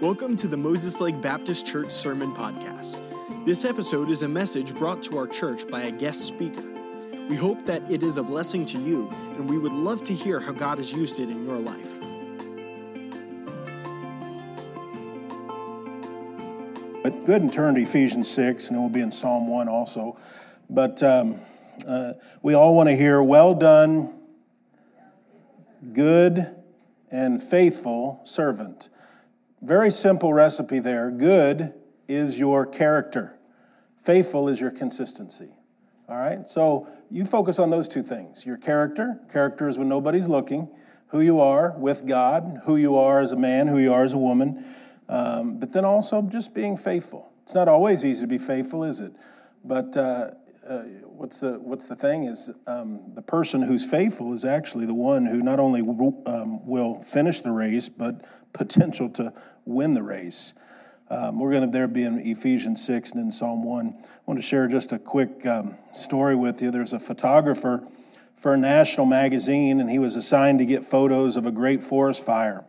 Welcome to the Moses Lake Baptist Church Sermon Podcast. This episode is a message brought to our church by a guest speaker. We hope that it is a blessing to you, and we would love to hear how God has used it in your life. But go ahead and turn to Ephesians 6, and it will be in Psalm 1 also. But um, uh, we all want to hear, well done, good and faithful servant. Very simple recipe there. Good is your character, faithful is your consistency. All right? So you focus on those two things your character. Character is when nobody's looking, who you are with God, who you are as a man, who you are as a woman, um, but then also just being faithful. It's not always easy to be faithful, is it? But uh, uh, what's the what's the thing is um, the person who's faithful is actually the one who not only w- um, will finish the race but potential to win the race. Um, we're going to there be in Ephesians six and in Psalm one. I want to share just a quick um, story with you. There's a photographer for a national magazine, and he was assigned to get photos of a great forest fire,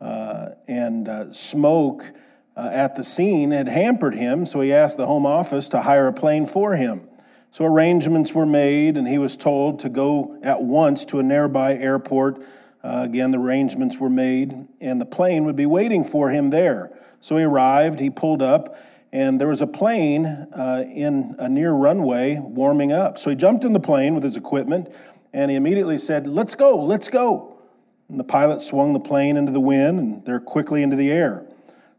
uh, and uh, smoke. Uh, at the scene had hampered him, so he asked the Home Office to hire a plane for him. So arrangements were made, and he was told to go at once to a nearby airport. Uh, again, the arrangements were made, and the plane would be waiting for him there. So he arrived, he pulled up, and there was a plane uh, in a near runway warming up. So he jumped in the plane with his equipment, and he immediately said, Let's go, let's go. And the pilot swung the plane into the wind, and they're quickly into the air.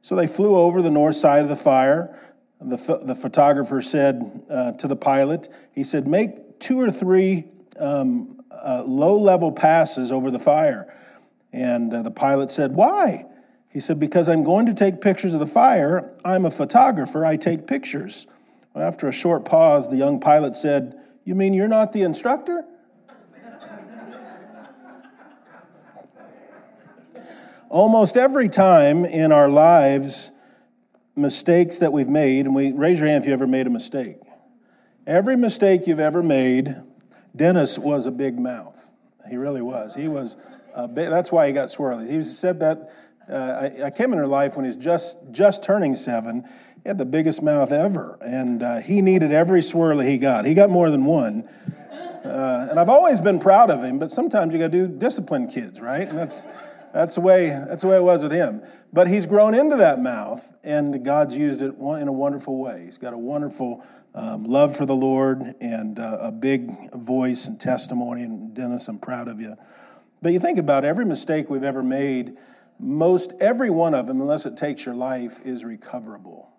So they flew over the north side of the fire. The, the photographer said uh, to the pilot, he said, make two or three um, uh, low level passes over the fire. And uh, the pilot said, Why? He said, Because I'm going to take pictures of the fire. I'm a photographer, I take pictures. Well, after a short pause, the young pilot said, You mean you're not the instructor? Almost every time in our lives, mistakes that we've made, and we raise your hand if you ever made a mistake. Every mistake you've ever made, Dennis was a big mouth. He really was. He was a big, that's why he got swirly. He said that uh, I, I, came in her life when he was just just turning seven. He had the biggest mouth ever, and uh, he needed every swirly he got. He got more than one. Uh, and I've always been proud of him, but sometimes you got to do discipline kids, right? And that's that's the way that's the way it was with him. But he's grown into that mouth, and God's used it in a wonderful way. He's got a wonderful um, love for the Lord and uh, a big voice and testimony. And Dennis, I'm proud of you. But you think about every mistake we've ever made, most every one of them, unless it takes your life, is recoverable.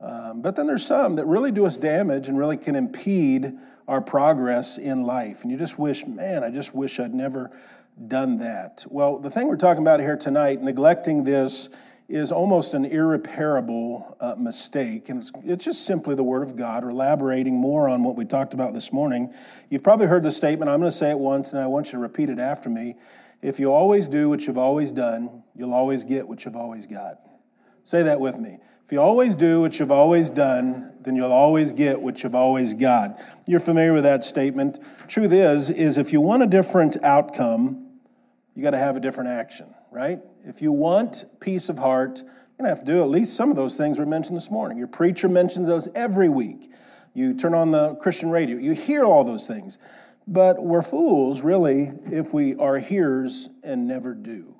Um, but then there's some that really do us damage and really can impede our progress in life. And you just wish, man, I just wish I'd never done that. Well, the thing we're talking about here tonight, neglecting this, is almost an irreparable uh, mistake. And it's, it's, just simply the Word of God, or elaborating more on what we talked about this morning. You've probably heard the statement, I'm going to say it once, and I want you to repeat it after me. If you always do what you've always done, you'll always get what you've always got. Say that with me. If you always do what you've always done, then you'll always get what you've always got. You're familiar with that statement. Truth is, is if you want a different outcome, you got to have a different action, right? If you want peace of heart, you're going to have to do at least some of those things we mentioned this morning. Your preacher mentions those every week. You turn on the Christian radio, you hear all those things. But we're fools, really, if we are hearers and never do.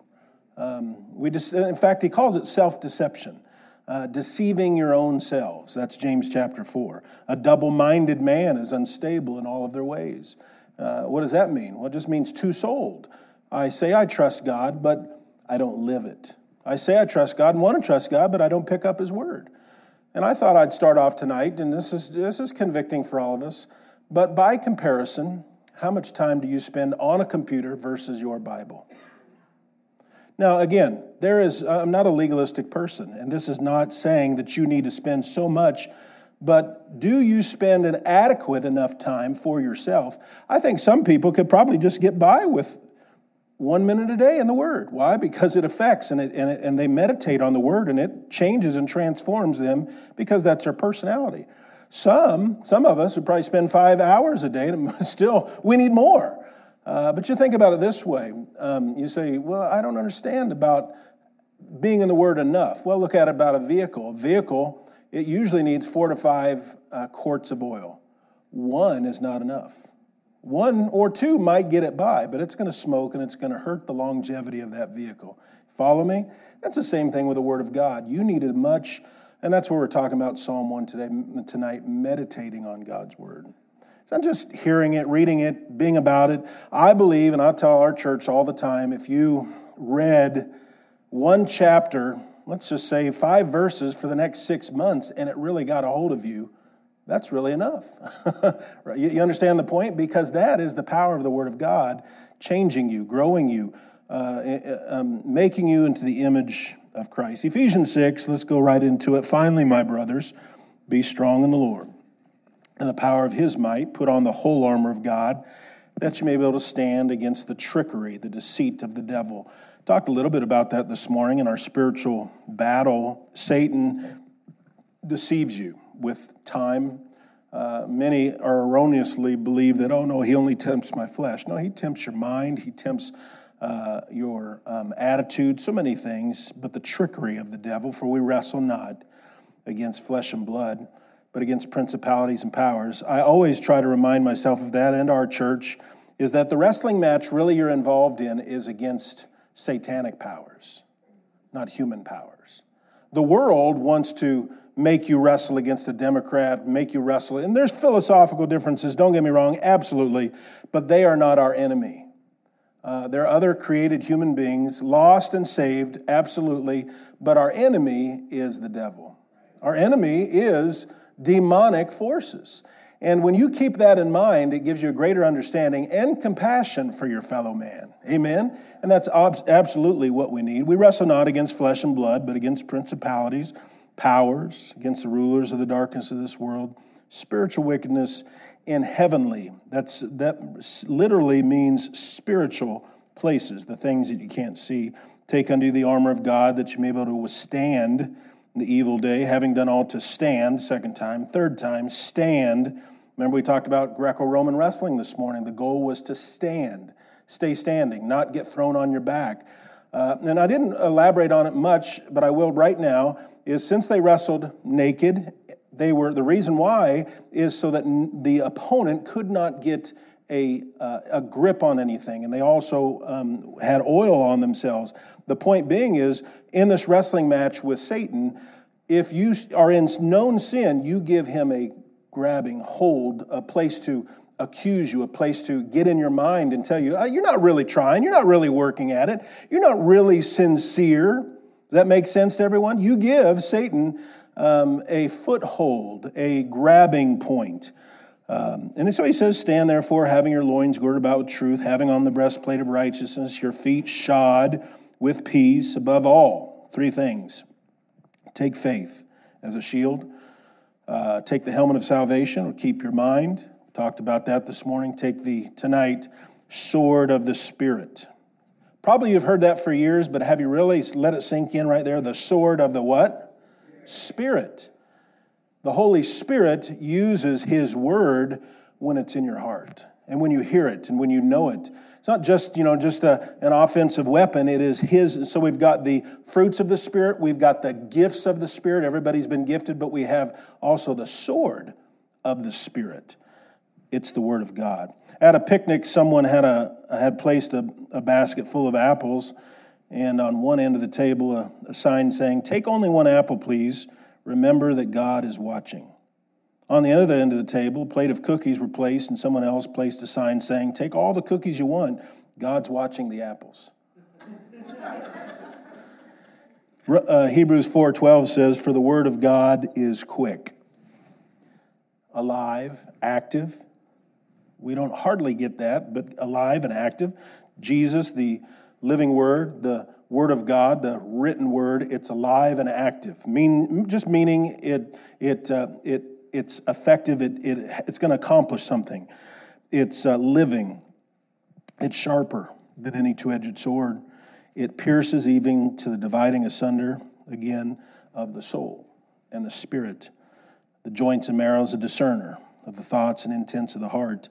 Um, we just, in fact, he calls it self deception. Uh, deceiving your own selves. That's James chapter 4. A double minded man is unstable in all of their ways. Uh, what does that mean? Well, it just means two souled. I say I trust God, but I don't live it. I say I trust God and want to trust God, but I don't pick up His word. And I thought I'd start off tonight, and this is, this is convicting for all of us, but by comparison, how much time do you spend on a computer versus your Bible? Now, again, there is, I'm not a legalistic person, and this is not saying that you need to spend so much, but do you spend an adequate enough time for yourself? I think some people could probably just get by with one minute a day in the Word. Why? Because it affects and, it, and, it, and they meditate on the Word and it changes and transforms them because that's their personality. Some, some of us would probably spend five hours a day, and still, we need more. Uh, but you think about it this way. Um, you say, well, I don't understand about being in the Word enough? Well, look at it about a vehicle. A vehicle, it usually needs four to five uh, quarts of oil. One is not enough. One or two might get it by, but it's going to smoke and it's going to hurt the longevity of that vehicle. Follow me? That's the same thing with the Word of God. You need as much, and that's what we're talking about Psalm 1 today, tonight, meditating on God's Word. It's not just hearing it, reading it, being about it. I believe, and I tell our church all the time, if you read one chapter, let's just say five verses for the next six months, and it really got a hold of you, that's really enough. you understand the point? Because that is the power of the Word of God changing you, growing you, uh, um, making you into the image of Christ. Ephesians 6, let's go right into it. Finally, my brothers, be strong in the Lord and the power of his might. Put on the whole armor of God that you may be able to stand against the trickery, the deceit of the devil. Talked a little bit about that this morning in our spiritual battle. Satan deceives you with time. Uh, many are erroneously believe that, oh no, he only tempts my flesh. No, he tempts your mind, he tempts uh, your um, attitude, so many things, but the trickery of the devil, for we wrestle not against flesh and blood, but against principalities and powers. I always try to remind myself of that and our church is that the wrestling match really you're involved in is against satanic powers, not human powers. The world wants to make you wrestle against a Democrat, make you wrestle. And there's philosophical differences, don't get me wrong, absolutely, but they are not our enemy. Uh, there are other created human beings, lost and saved, absolutely, but our enemy is the devil. Our enemy is demonic forces. And when you keep that in mind, it gives you a greater understanding and compassion for your fellow man. Amen? And that's absolutely what we need. We wrestle not against flesh and blood, but against principalities powers, against the rulers of the darkness of this world, spiritual wickedness in heavenly. That's, that literally means spiritual places, the things that you can't see. Take unto you the armor of God that you may be able to withstand the evil day, having done all to stand, second time. Third time, stand. Remember, we talked about Greco Roman wrestling this morning. The goal was to stand, stay standing, not get thrown on your back. Uh, and I didn't elaborate on it much, but I will right now is since they wrestled naked, they were the reason why is so that the opponent could not get a, uh, a grip on anything, and they also um, had oil on themselves. The point being is, in this wrestling match with Satan, if you are in known sin, you give him a grabbing hold, a place to accuse you, a place to get in your mind and tell you, oh, you're not really trying, you're not really working at it, you're not really sincere. Does that make sense to everyone? You give Satan um, a foothold, a grabbing point. Um, and so he says, Stand therefore, having your loins girded about with truth, having on the breastplate of righteousness, your feet shod with peace, above all, three things. Take faith as a shield, uh, take the helmet of salvation, or keep your mind. Talked about that this morning. Take the tonight sword of the Spirit. Probably you've heard that for years, but have you really let it sink in right there? The sword of the what? Spirit. The Holy Spirit uses His word when it's in your heart and when you hear it and when you know it. It's not just, you know, just a, an offensive weapon. It is his. So we've got the fruits of the Spirit. We've got the gifts of the Spirit. Everybody's been gifted, but we have also the sword of the Spirit. It's the Word of God. At a picnic, someone had, a, had placed a, a basket full of apples, and on one end of the table, a, a sign saying, Take only one apple, please. Remember that God is watching. On the other end of the table, a plate of cookies were placed, and someone else placed a sign saying, Take all the cookies you want. God's watching the apples. uh, Hebrews 4:12 says, "For the word of God is quick, alive, active, we don't hardly get that, but alive and active. Jesus, the living word, the word of God, the written word, it's alive and active. Mean, just meaning it, it, uh, it, it's effective, it, it, it's going to accomplish something. It's uh, living, it's sharper than any two edged sword. It pierces even to the dividing asunder, again, of the soul and the spirit, the joints and marrows, a discerner of the thoughts and intents of the heart.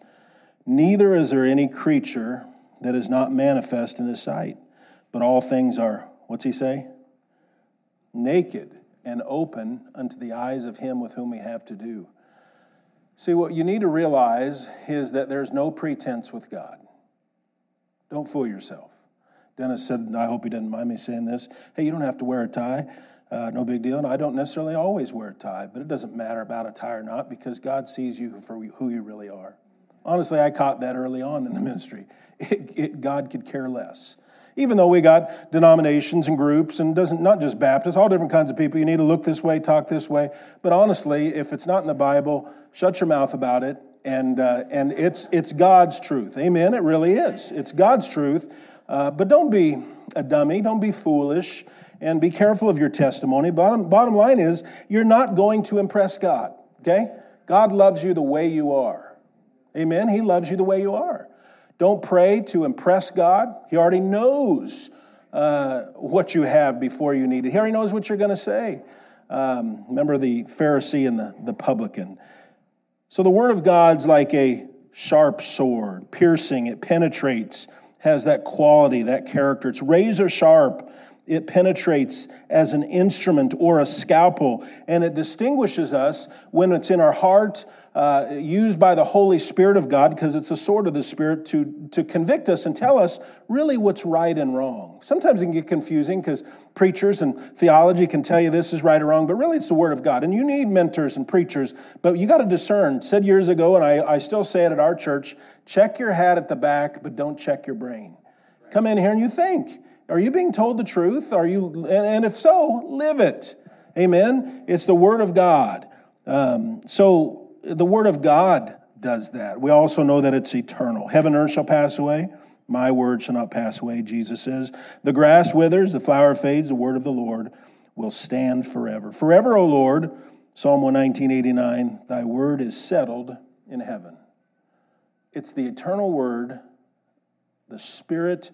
Neither is there any creature that is not manifest in his sight, but all things are, what's he say? naked and open unto the eyes of him with whom we have to do. See, what you need to realize is that there's no pretense with God. Don't fool yourself. Dennis said, I hope he didn't mind me saying this. Hey, you don't have to wear a tie. Uh, no big deal. And I don't necessarily always wear a tie, but it doesn't matter about a tie or not because God sees you for who you really are. Honestly, I caught that early on in the ministry. It, it, God could care less. Even though we got denominations and groups, and doesn't not just Baptists, all different kinds of people. You need to look this way, talk this way. But honestly, if it's not in the Bible, shut your mouth about it. And uh, and it's it's God's truth. Amen. It really is. It's God's truth. Uh, but don't be a dummy. Don't be foolish. And be careful of your testimony. Bottom, bottom line is, you're not going to impress God, okay? God loves you the way you are. Amen? He loves you the way you are. Don't pray to impress God. He already knows uh, what you have before you need it. He already knows what you're going to say. Um, remember the Pharisee and the, the publican. So the Word of God's like a sharp sword, piercing, it penetrates has that quality, that character. It's razor sharp. It penetrates as an instrument or a scalpel, and it distinguishes us when it's in our heart, uh, used by the Holy Spirit of God, because it's a sword of the Spirit to, to convict us and tell us really what's right and wrong. Sometimes it can get confusing because preachers and theology can tell you this is right or wrong, but really it's the Word of God. And you need mentors and preachers, but you got to discern. Said years ago, and I, I still say it at our church check your hat at the back, but don't check your brain. Come in here and you think. Are you being told the truth? Are you, and if so, live it. Amen. It's the Word of God. Um, so the Word of God does that. We also know that it's eternal. Heaven and earth shall pass away. My word shall not pass away, Jesus says. The grass withers, the flower fades, the word of the Lord will stand forever. Forever, O Lord, Psalm 119, thy word is settled in heaven. It's the eternal word, the Spirit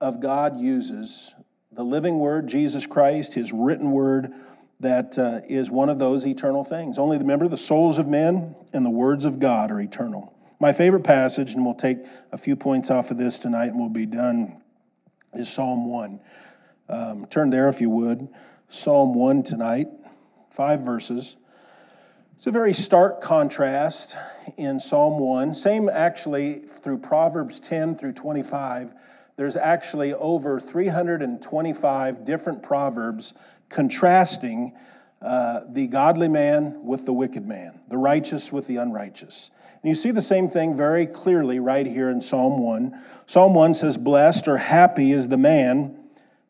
of God uses the living word, Jesus Christ, his written word, that uh, is one of those eternal things. Only remember, the souls of men and the words of God are eternal. My favorite passage, and we'll take a few points off of this tonight and we'll be done, is Psalm 1. Um, turn there if you would. Psalm 1 tonight, five verses. It's a very stark contrast in Psalm 1. Same actually through Proverbs 10 through 25 there's actually over 325 different proverbs contrasting uh, the godly man with the wicked man, the righteous with the unrighteous. And you see the same thing very clearly right here in Psalm 1. Psalm 1 says, Blessed or happy is the man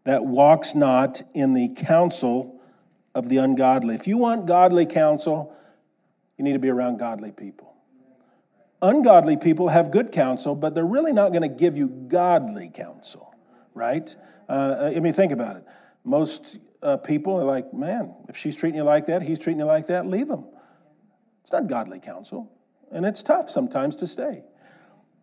that walks not in the counsel of the ungodly. If you want godly counsel, you need to be around godly people. Ungodly people have good counsel, but they're really not going to give you godly counsel, right? Uh, I mean, think about it. Most uh, people are like, man, if she's treating you like that, he's treating you like that, leave him. It's not godly counsel, and it's tough sometimes to stay.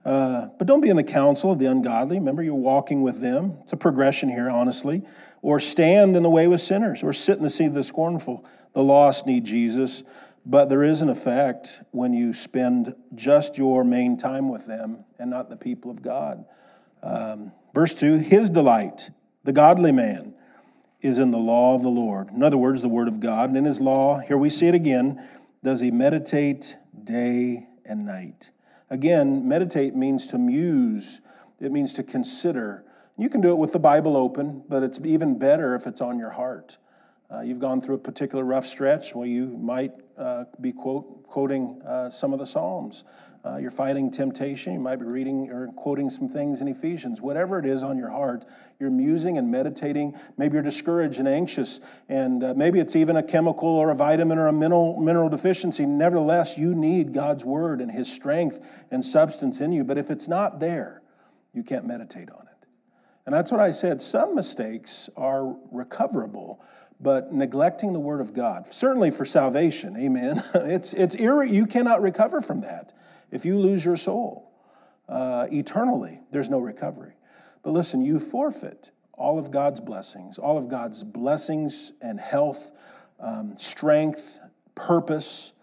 Uh, but don't be in the counsel of the ungodly. Remember, you're walking with them. It's a progression here, honestly. Or stand in the way with sinners, or sit in the seat of the scornful. The lost need Jesus. But there is an effect when you spend just your main time with them and not the people of God. Um, verse 2 His delight, the godly man, is in the law of the Lord. In other words, the word of God. And in his law, here we see it again, does he meditate day and night. Again, meditate means to muse, it means to consider. You can do it with the Bible open, but it's even better if it's on your heart. Uh, you've gone through a particular rough stretch where you might uh, be quote, quoting uh, some of the Psalms. Uh, you're fighting temptation. You might be reading or quoting some things in Ephesians. Whatever it is on your heart, you're musing and meditating. Maybe you're discouraged and anxious, and uh, maybe it's even a chemical or a vitamin or a mineral, mineral deficiency. Nevertheless, you need God's word and His strength and substance in you. But if it's not there, you can't meditate on it. And that's what I said. Some mistakes are recoverable but neglecting the word of God, certainly for salvation, amen. It's, it's you cannot recover from that. If you lose your soul uh, eternally, there's no recovery. But listen, you forfeit all of God's blessings, all of God's blessings and health, um, strength, purpose.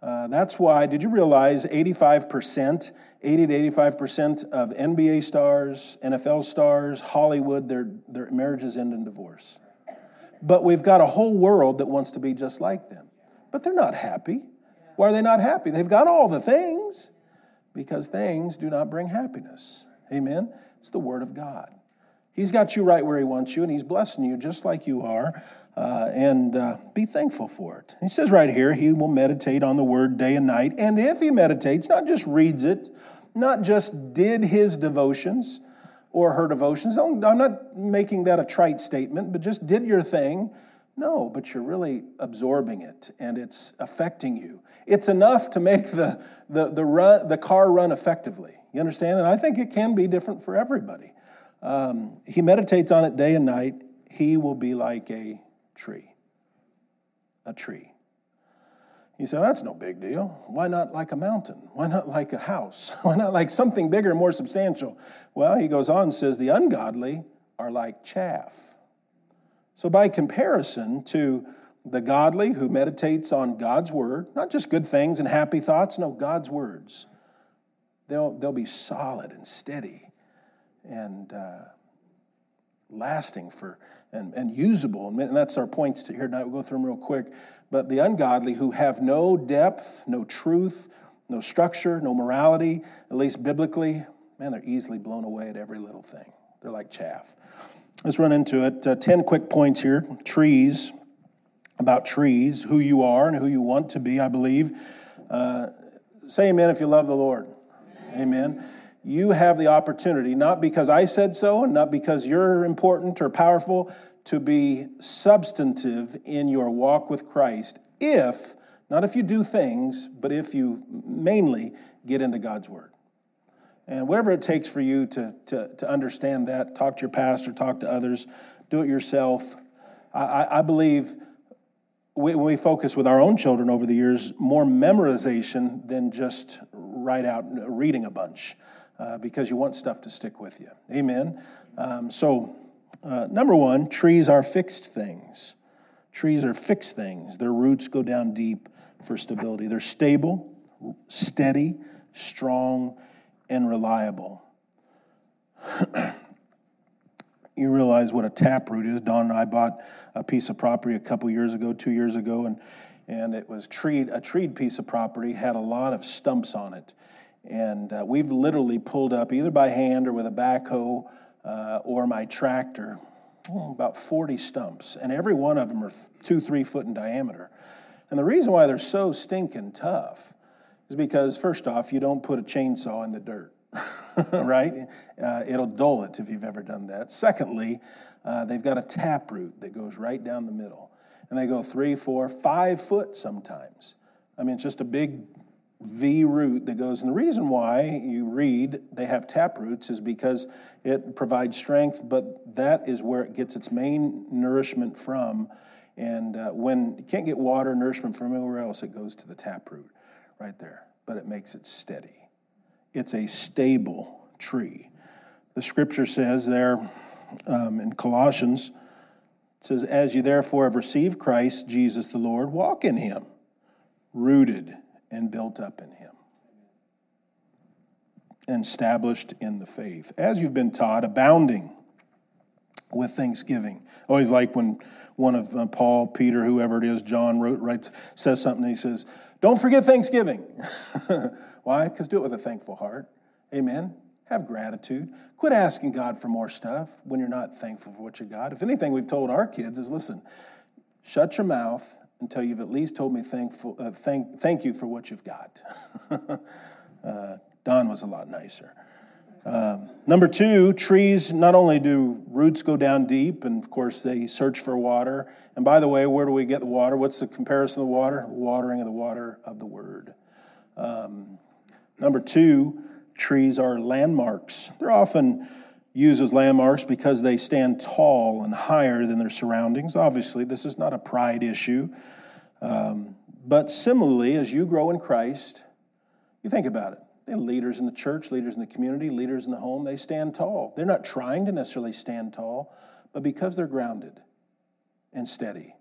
Uh, that's why, did you realize 85%, 80 to 85% of NBA stars, NFL stars, Hollywood, their, their marriages end in divorce? But we've got a whole world that wants to be just like them. But they're not happy. Why are they not happy? They've got all the things because things do not bring happiness. Amen? It's the Word of God. He's got you right where He wants you, and He's blessing you just like you are. Uh, and uh, be thankful for it. He says right here, He will meditate on the Word day and night. And if He meditates, not just reads it, not just did His devotions or her devotions, I'm not making that a trite statement, but just did your thing. No, but you're really absorbing it and it's affecting you. It's enough to make the, the, the, run, the car run effectively. You understand? And I think it can be different for everybody. Um, he meditates on it day and night. He will be like a tree. A tree. You say, that's no big deal. Why not like a mountain? Why not like a house? Why not like something bigger and more substantial? Well, he goes on and says, the ungodly are like chaff. So, by comparison to the godly who meditates on God's word, not just good things and happy thoughts, no, God's words, they'll, they'll be solid and steady and uh, lasting for and, and usable. And that's our points to here tonight. We'll go through them real quick. But the ungodly who have no depth, no truth, no structure, no morality, at least biblically, man, they're easily blown away at every little thing. They're like chaff. Let's run into it. Uh, 10 quick points here. Trees, about trees, who you are and who you want to be, I believe. Uh, say amen if you love the Lord. Amen. amen you have the opportunity, not because I said so, and not because you're important or powerful, to be substantive in your walk with Christ if, not if you do things, but if you mainly get into God's Word. And whatever it takes for you to, to, to understand that, talk to your pastor, talk to others, do it yourself. I, I believe we, we focus with our own children over the years more memorization than just write out reading a bunch uh, because you want stuff to stick with you. Amen. Um, so, uh, number one, trees are fixed things. Trees are fixed things. Their roots go down deep for stability. They're stable, steady, strong, and reliable. you realize what a taproot is. Don and I bought a piece of property a couple years ago, two years ago, and, and it was treed, a treed piece of property, had a lot of stumps on it. And uh, we've literally pulled up either by hand or with a backhoe uh, or my tractor oh, about 40 stumps. And every one of them are two, three foot in diameter. And the reason why they're so stinking tough is because, first off, you don't put a chainsaw in the dirt, right? Uh, it'll dull it if you've ever done that. Secondly, uh, they've got a taproot that goes right down the middle. And they go three, four, five foot sometimes. I mean, it's just a big V root that goes. And the reason why you read they have tap roots is because it provides strength, but that is where it gets its main nourishment from. And uh, when you can't get water nourishment from anywhere else, it goes to the tap root right there. But it makes it steady. It's a stable tree. The scripture says there um, in Colossians, it says, As you therefore have received Christ Jesus the Lord, walk in him, rooted and built up in him and established in the faith as you've been taught abounding with thanksgiving always like when one of uh, paul peter whoever it is john wrote writes says something he says don't forget thanksgiving. Why? Because do it with a thankful heart. Amen. Have gratitude. Quit asking god for more stuff when you're not thankful for what you got. If anything we've told our kids is listen shut your mouth until you've at least told me thankful, uh, thank, thank you for what you've got. uh, Don was a lot nicer. Um, number two, trees not only do roots go down deep, and of course they search for water. And by the way, where do we get the water? What's the comparison of the water? Watering of the water of the Word. Um, number two, trees are landmarks. They're often used as landmarks because they stand tall and higher than their surroundings. Obviously, this is not a pride issue. Um, but similarly, as you grow in Christ, you think about it. They leaders in the church, leaders in the community, leaders in the home, they stand tall. They're not trying to necessarily stand tall, but because they're grounded and steady.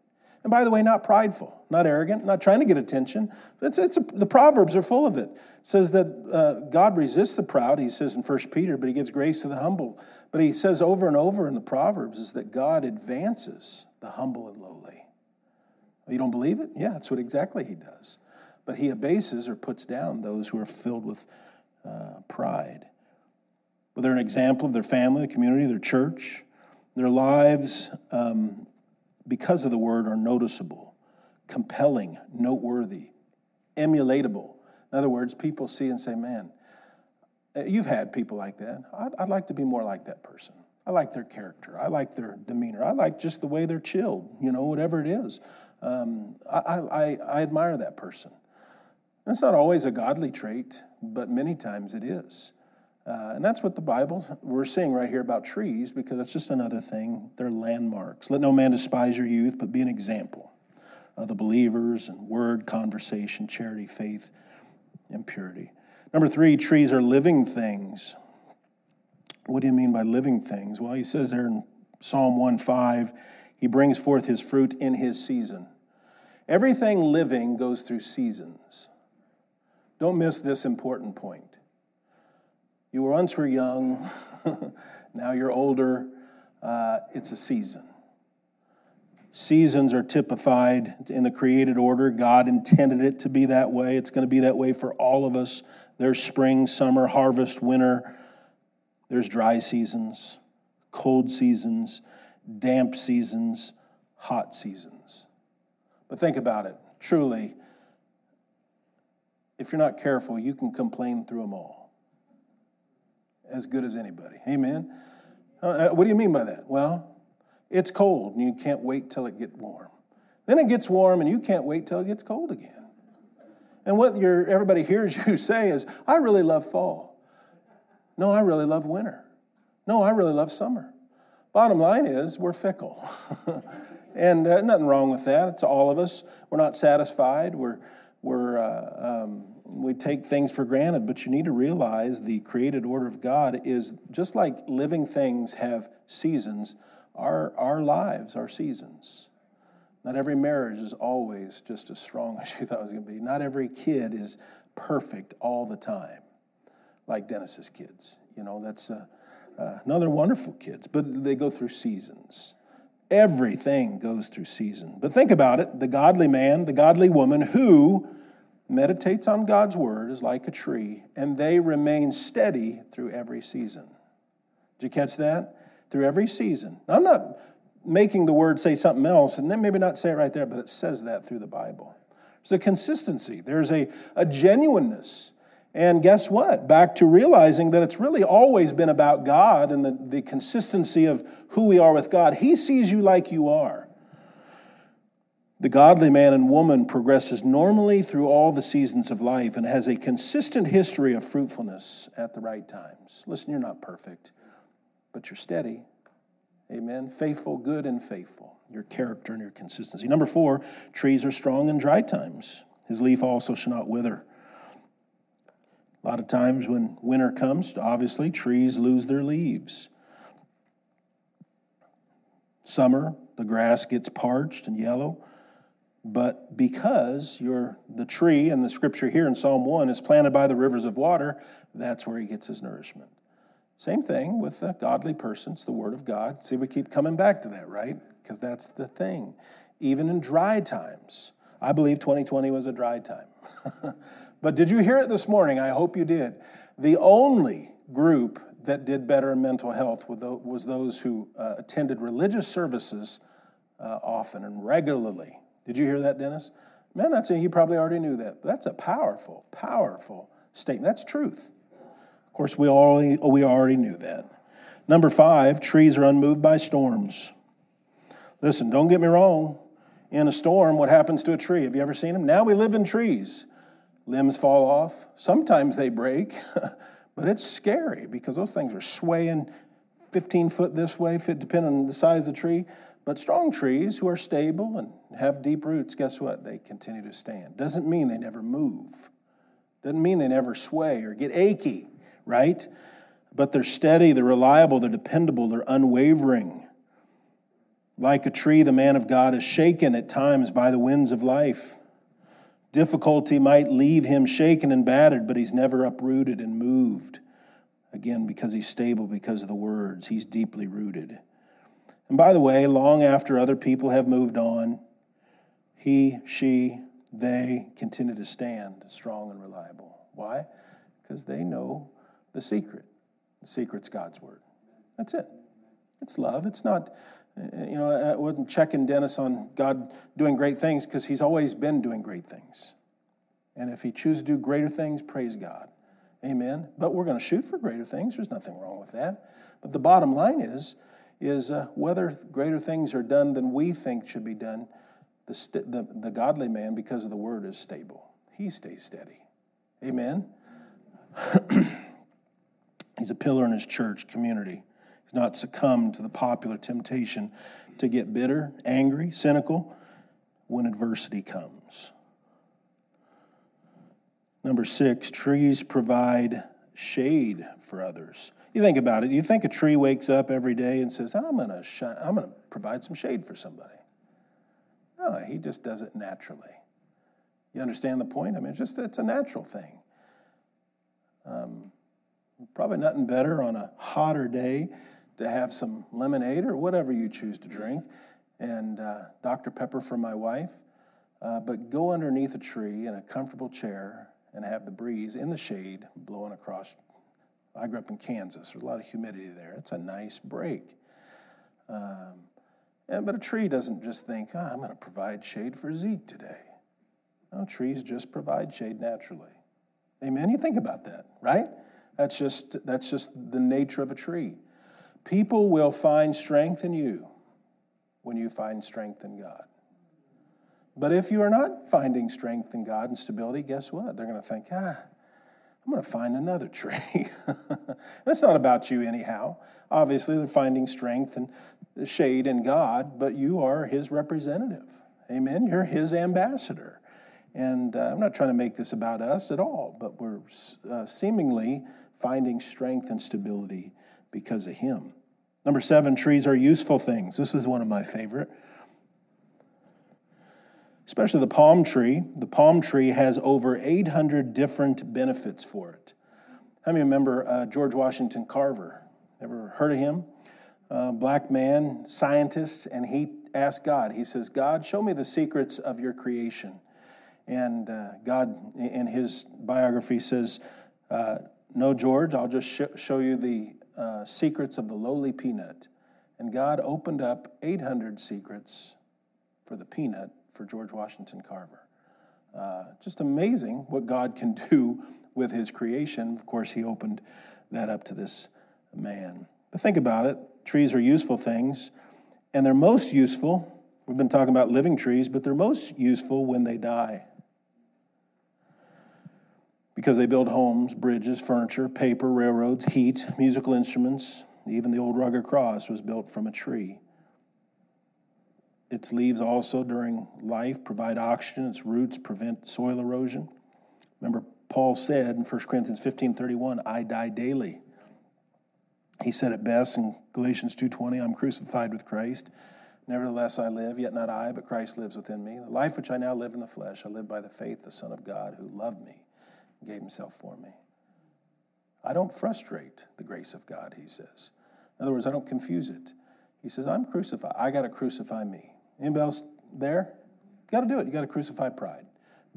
And by the way, not prideful, not arrogant, not trying to get attention. It's, it's a, the Proverbs are full of it. It says that uh, God resists the proud, he says in 1 Peter, but he gives grace to the humble. But he says over and over in the Proverbs is that God advances the humble and lowly. You don't believe it? Yeah, that's what exactly he does. But he abases or puts down those who are filled with uh, pride. Well, they're an example of their family, their community, their church. Their lives um, because of the word, are noticeable, compelling, noteworthy, emulatable. In other words, people see and say, man, uh, you've had people like that. I'd, I'd like to be more like that person. I like their character. I like their demeanor. I like just the way they're chilled, you know, whatever it is. Um, I, I, I admire that person. It's not always a godly trait, but many times it is. Uh, and that's what the Bible, we're seeing right here about trees, because that's just another thing. They're landmarks. Let no man despise your youth, but be an example of the believers and word, conversation, charity, faith, and purity. Number three, trees are living things. What do you mean by living things? Well, he says there in Psalm 1 5, he brings forth his fruit in his season. Everything living goes through seasons. Don't miss this important point. You were once were young, now you're older. Uh, it's a season. Seasons are typified in the created order. God intended it to be that way. It's going to be that way for all of us. There's spring, summer, harvest, winter. There's dry seasons, cold seasons, damp seasons, hot seasons. But think about it. Truly, if you're not careful, you can complain through them all as good as anybody. Amen? Uh, uh, what do you mean by that? Well, it's cold and you can't wait till it gets warm. Then it gets warm and you can't wait till it gets cold again. And what everybody hears you say is, I really love fall. No, I really love winter. No, I really love summer. Bottom line is, we're fickle. and uh, nothing wrong with that. It's all of us. We're not satisfied. We're, we're uh, um, we take things for granted, but you need to realize the created order of God is just like living things have seasons, our, our lives are seasons. Not every marriage is always just as strong as you thought it was going to be. Not every kid is perfect all the time, like Dennis's kids. You know, that's uh, uh, another wonderful kids, but they go through seasons. Everything goes through season. But think about it the godly man, the godly woman who meditates on God's word is like a tree, and they remain steady through every season. Did you catch that? Through every season. Now, I'm not making the word say something else, and then maybe not say it right there, but it says that through the Bible. There's a consistency, there's a, a genuineness. And guess what? Back to realizing that it's really always been about God and the, the consistency of who we are with God. He sees you like you are. The godly man and woman progresses normally through all the seasons of life and has a consistent history of fruitfulness at the right times. Listen, you're not perfect, but you're steady. Amen. Faithful, good, and faithful. Your character and your consistency. Number four, trees are strong in dry times. His leaf also shall not wither. A lot of times when winter comes, obviously, trees lose their leaves. Summer, the grass gets parched and yellow. But because you're the tree, and the scripture here in Psalm 1 is planted by the rivers of water, that's where he gets his nourishment. Same thing with the godly person, it's the Word of God. See, we keep coming back to that, right? Because that's the thing. Even in dry times, I believe 2020 was a dry time. but did you hear it this morning? I hope you did. The only group that did better in mental health was those who uh, attended religious services uh, often and regularly did you hear that, Dennis? Man, that's a, he probably already knew that. That's a powerful, powerful statement. That's truth. Of course, we already, we already knew that. Number five, trees are unmoved by storms. Listen, don't get me wrong. In a storm, what happens to a tree? Have you ever seen them? Now we live in trees. Limbs fall off. Sometimes they break, but it's scary because those things are swaying 15 foot this way, depending on the size of the tree. But strong trees who are stable and have deep roots, guess what? They continue to stand. Doesn't mean they never move. Doesn't mean they never sway or get achy, right? But they're steady, they're reliable, they're dependable, they're unwavering. Like a tree, the man of God is shaken at times by the winds of life. Difficulty might leave him shaken and battered, but he's never uprooted and moved. Again, because he's stable, because of the words, he's deeply rooted. And by the way, long after other people have moved on, he, she, they continue to stand strong and reliable. Why? Because they know the secret. The secret's God's word. That's it. It's love. It's not, eh, you know, I wasn't checking Dennis on God doing great things because he's always been doing great things. And if he chooses to do greater things, praise God. Amen. But we're going to shoot for greater things. There's nothing wrong with that. But the bottom line is, is uh, whether greater things are done than we think should be done, the, st- the, the godly man, because of the word, is stable. He stays steady. Amen. He's a pillar in his church community. He's not succumbed to the popular temptation to get bitter, angry, cynical when adversity comes. Number six, trees provide shade for others. You think about it. You think a tree wakes up every day and says, I'm going to shine, I'm going to provide some shade for somebody. No, he just does it naturally. You understand the point? I mean, it's just it's a natural thing. Um, probably nothing better on a hotter day to have some lemonade or whatever you choose to drink, and uh, Dr. Pepper for my wife. Uh, but go underneath a tree in a comfortable chair and have the breeze in the shade blowing across. I grew up in Kansas. There's a lot of humidity there. It's a nice break. Um, and, but a tree doesn't just think, oh, I'm going to provide shade for Zeke today. No, trees just provide shade naturally. Amen. You think about that, right? That's just, that's just the nature of a tree. People will find strength in you when you find strength in God. But if you are not finding strength in God and stability, guess what? They're going to think, ah, I'm going to find another tree. That's not about you, anyhow. Obviously, they're finding strength and shade in God, but you are His representative. Amen. You're His ambassador. And uh, I'm not trying to make this about us at all, but we're uh, seemingly finding strength and stability because of Him. Number seven, trees are useful things. This is one of my favorite especially the palm tree. The palm tree has over 800 different benefits for it. How many remember uh, George Washington Carver? Ever heard of him? Uh, black man, scientist, and he asked God, he says, God, show me the secrets of your creation. And uh, God, in his biography, says, uh, No, George, I'll just sh- show you the uh, secrets of the lowly peanut. And God opened up 800 secrets for the peanut for George Washington Carver. Uh, just amazing what God can do with his creation. Of course, he opened that up to this man. But think about it trees are useful things, and they're most useful. We've been talking about living trees, but they're most useful when they die. Because they build homes, bridges, furniture, paper, railroads, heat, musical instruments. Even the old rugged cross was built from a tree. Its leaves also during life provide oxygen, its roots prevent soil erosion. Remember, Paul said in 1 Corinthians 15 31, I die daily. He said it best in Galatians 2:20, I'm crucified with Christ. Nevertheless I live, yet not I, but Christ lives within me. The life which I now live in the flesh, I live by the faith of the Son of God who loved me and gave himself for me. I don't frustrate the grace of God, he says. In other words, I don't confuse it. He says, I'm crucified. I got to crucify me. Anybody else there? You got to do it. You got to crucify pride.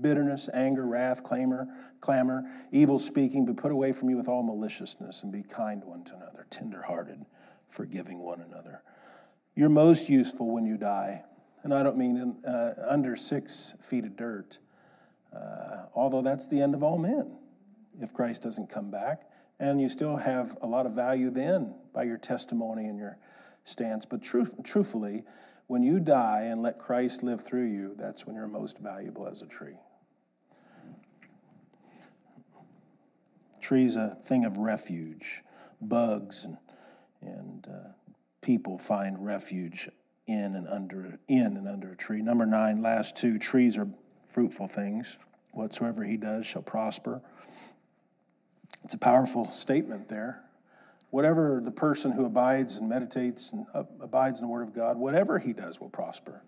Bitterness, anger, wrath, clamor, clamor, evil speaking, be put away from you with all maliciousness and be kind one to another, tenderhearted, forgiving one another. You're most useful when you die. And I don't mean in, uh, under six feet of dirt, uh, although that's the end of all men if Christ doesn't come back. And you still have a lot of value then by your testimony and your stance. But truth, truthfully, when you die and let Christ live through you, that's when you're most valuable as a tree. Tree's a thing of refuge. Bugs and, and uh, people find refuge in and under in and under a tree. Number nine, last two, trees are fruitful things. Whatsoever he does shall prosper. It's a powerful statement there. Whatever the person who abides and meditates and uh, abides in the Word of God, whatever he does will prosper.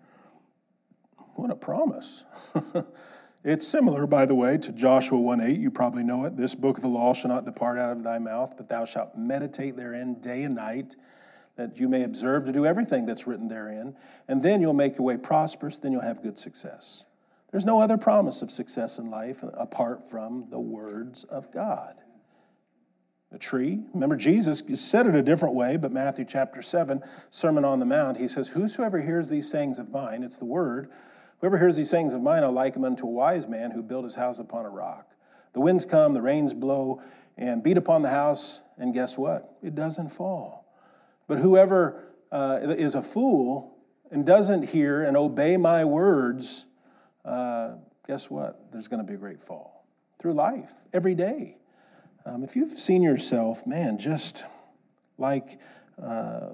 What a promise. it's similar, by the way, to Joshua 1 8. You probably know it. This book of the law shall not depart out of thy mouth, but thou shalt meditate therein day and night, that you may observe to do everything that's written therein. And then you'll make your way prosperous, then you'll have good success. There's no other promise of success in life apart from the words of God. A tree. Remember, Jesus said it a different way, but Matthew chapter 7, Sermon on the Mount, he says, Whosoever hears these sayings of mine, it's the word, whoever hears these sayings of mine, I'll liken him unto a wise man who built his house upon a rock. The winds come, the rains blow, and beat upon the house, and guess what? It doesn't fall. But whoever uh, is a fool and doesn't hear and obey my words, uh, guess what? There's going to be a great fall through life every day. Um, if you've seen yourself, man, just like uh,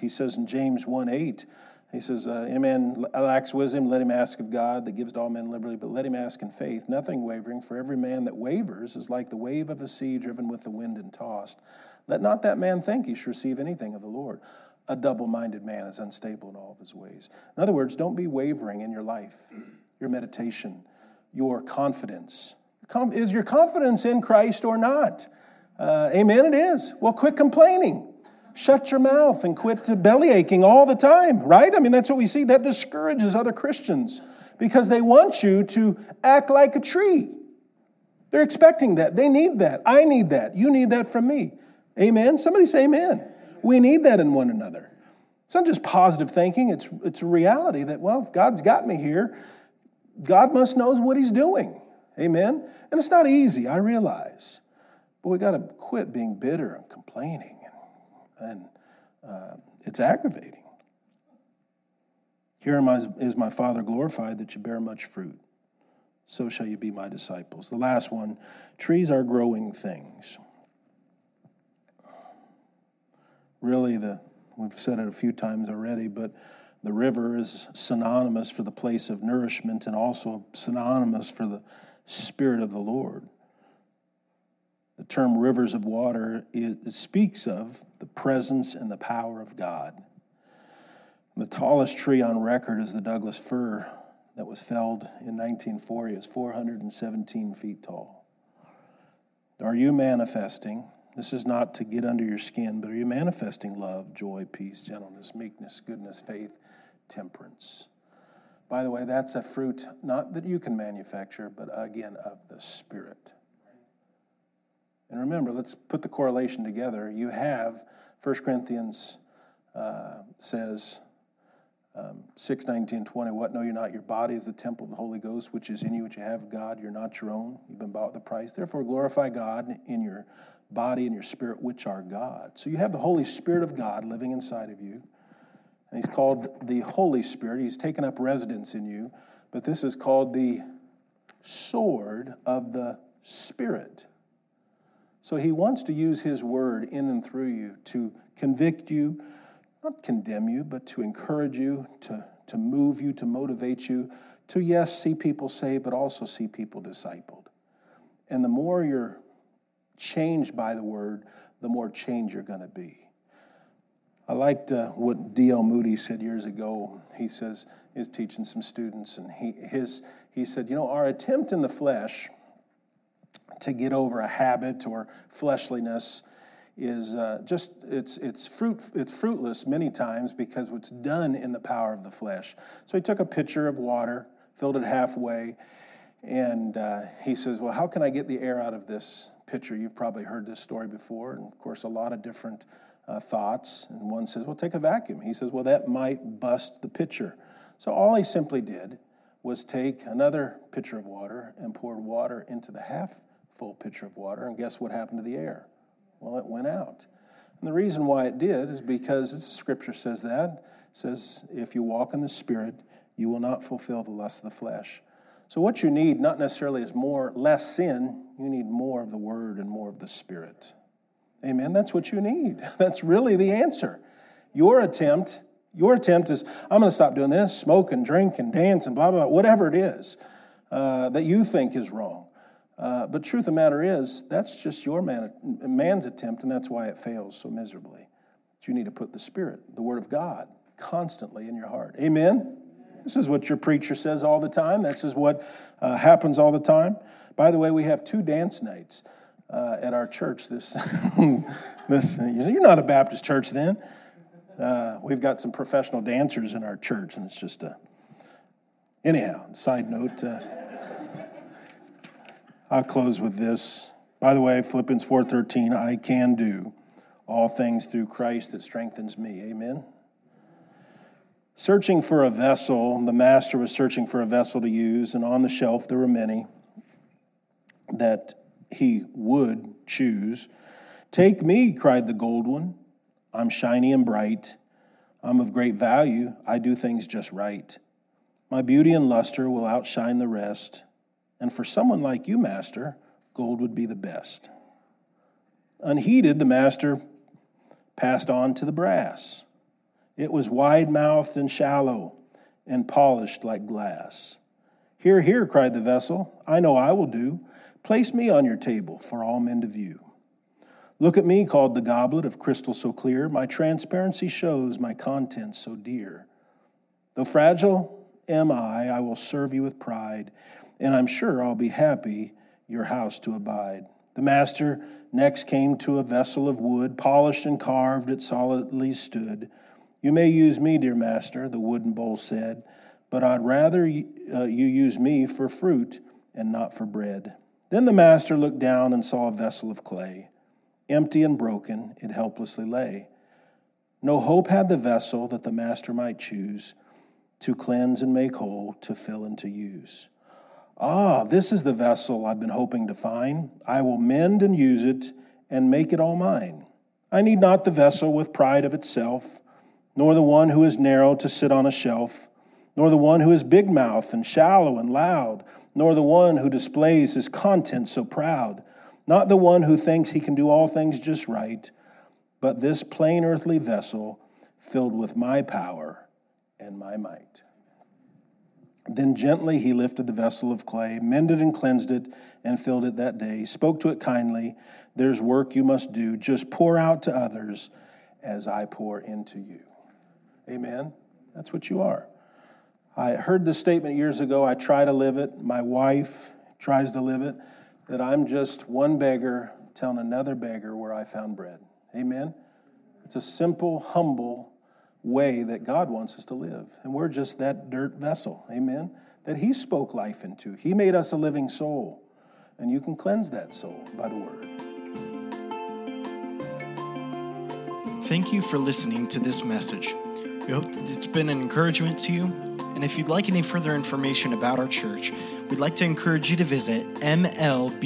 he says in James 1 8, he says, uh, Any man lacks wisdom, let him ask of God that gives to all men liberally, but let him ask in faith, nothing wavering. For every man that wavers is like the wave of a sea driven with the wind and tossed. Let not that man think he should receive anything of the Lord. A double minded man is unstable in all of his ways. In other words, don't be wavering in your life, your meditation, your confidence. Is your confidence in Christ or not? Uh, amen, it is. Well, quit complaining. Shut your mouth and quit belly aching all the time, right? I mean, that's what we see. That discourages other Christians because they want you to act like a tree. They're expecting that. They need that. I need that. You need that from me. Amen? Somebody say amen. We need that in one another. It's not just positive thinking, it's, it's a reality that, well, if God's got me here, God must knows what he's doing. Amen? And it's not easy, I realize. But we got to quit being bitter and complaining, and, and uh, it's aggravating. Here is my Father glorified that you bear much fruit. So shall you be my disciples. The last one trees are growing things. Really, the, we've said it a few times already, but the river is synonymous for the place of nourishment and also synonymous for the Spirit of the Lord. The term rivers of water it speaks of the presence and the power of God. The tallest tree on record is the Douglas fir that was felled in 1940. It's 417 feet tall. Are you manifesting? This is not to get under your skin, but are you manifesting love, joy, peace, gentleness, meekness, goodness, faith, temperance? By the way, that's a fruit not that you can manufacture, but again of the Spirit. And remember, let's put the correlation together. You have 1 Corinthians uh, says, um, 6, 19, 20, what know you not? Your body is the temple of the Holy Ghost, which is in you, which you have God. You're not your own. You've been bought with a price. Therefore, glorify God in your body and your spirit, which are God. So you have the Holy Spirit of God living inside of you. He's called the Holy Spirit. He's taken up residence in you. But this is called the sword of the Spirit. So he wants to use his word in and through you to convict you, not condemn you, but to encourage you, to, to move you, to motivate you, to, yes, see people saved, but also see people discipled. And the more you're changed by the word, the more change you're going to be. I liked uh, what D.L. Moody said years ago. He says, he's teaching some students, and he, his, he said, You know, our attempt in the flesh to get over a habit or fleshliness is uh, just it's it's fruit it's fruitless many times because it's done in the power of the flesh. So he took a pitcher of water, filled it halfway, and uh, he says, "Well, how can I get the air out of this pitcher?" You've probably heard this story before, and of course, a lot of different uh, thoughts. And one says, well, take a vacuum. He says, well, that might bust the pitcher. So all he simply did was take another pitcher of water and poured water into the half full pitcher of water. And guess what happened to the air? Well, it went out. And the reason why it did is because the scripture says that. It says, if you walk in the Spirit, you will not fulfill the lust of the flesh. So what you need, not necessarily is more, less sin, you need more of the Word and more of the Spirit. Amen. That's what you need. That's really the answer. Your attempt, your attempt is, I'm going to stop doing this, smoke and drink and dance and blah, blah, blah, whatever it is uh, that you think is wrong. Uh, but truth of the matter is, that's just your man, man's attempt, and that's why it fails so miserably. But you need to put the Spirit, the Word of God, constantly in your heart. Amen? This is what your preacher says all the time. This is what uh, happens all the time. By the way, we have two dance nights uh, at our church. This, this you're not a Baptist church then. Uh, we've got some professional dancers in our church, and it's just a. Anyhow, side note. Uh, I'll close with this. By the way, Philippians 4:13, I can do all things through Christ that strengthens me. Amen. Searching for a vessel, the master was searching for a vessel to use, and on the shelf there were many that he would choose. Take me, cried the gold one. I'm shiny and bright. I'm of great value. I do things just right. My beauty and luster will outshine the rest. And for someone like you, Master, gold would be the best. Unheeded, the Master passed on to the brass. It was wide mouthed and shallow and polished like glass. Here, here, cried the vessel. I know I will do. Place me on your table for all men to view. Look at me, called the goblet of crystal so clear. My transparency shows my contents so dear. Though fragile am I, I will serve you with pride, and I'm sure I'll be happy your house to abide. The master next came to a vessel of wood, polished and carved, it solidly stood. You may use me, dear master, the wooden bowl said, but I'd rather uh, you use me for fruit and not for bread. Then the master looked down and saw a vessel of clay. Empty and broken, it helplessly lay. No hope had the vessel that the master might choose to cleanse and make whole, to fill and to use. Ah, this is the vessel I've been hoping to find. I will mend and use it and make it all mine. I need not the vessel with pride of itself nor the one who is narrow to sit on a shelf, nor the one who is big mouthed and shallow and loud, nor the one who displays his content so proud, not the one who thinks he can do all things just right, but this plain earthly vessel filled with my power and my might. Then gently he lifted the vessel of clay, mended and cleansed it, and filled it that day. Spoke to it kindly There's work you must do. Just pour out to others as I pour into you. Amen. That's what you are. I heard this statement years ago. I try to live it. My wife tries to live it. That I'm just one beggar telling another beggar where I found bread. Amen. It's a simple, humble way that God wants us to live. And we're just that dirt vessel. Amen. That He spoke life into. He made us a living soul. And you can cleanse that soul by the Word. Thank you for listening to this message. We hope that it's been an encouragement to you. And if you'd like any further information about our church, we'd like to encourage you to visit mlbc.church.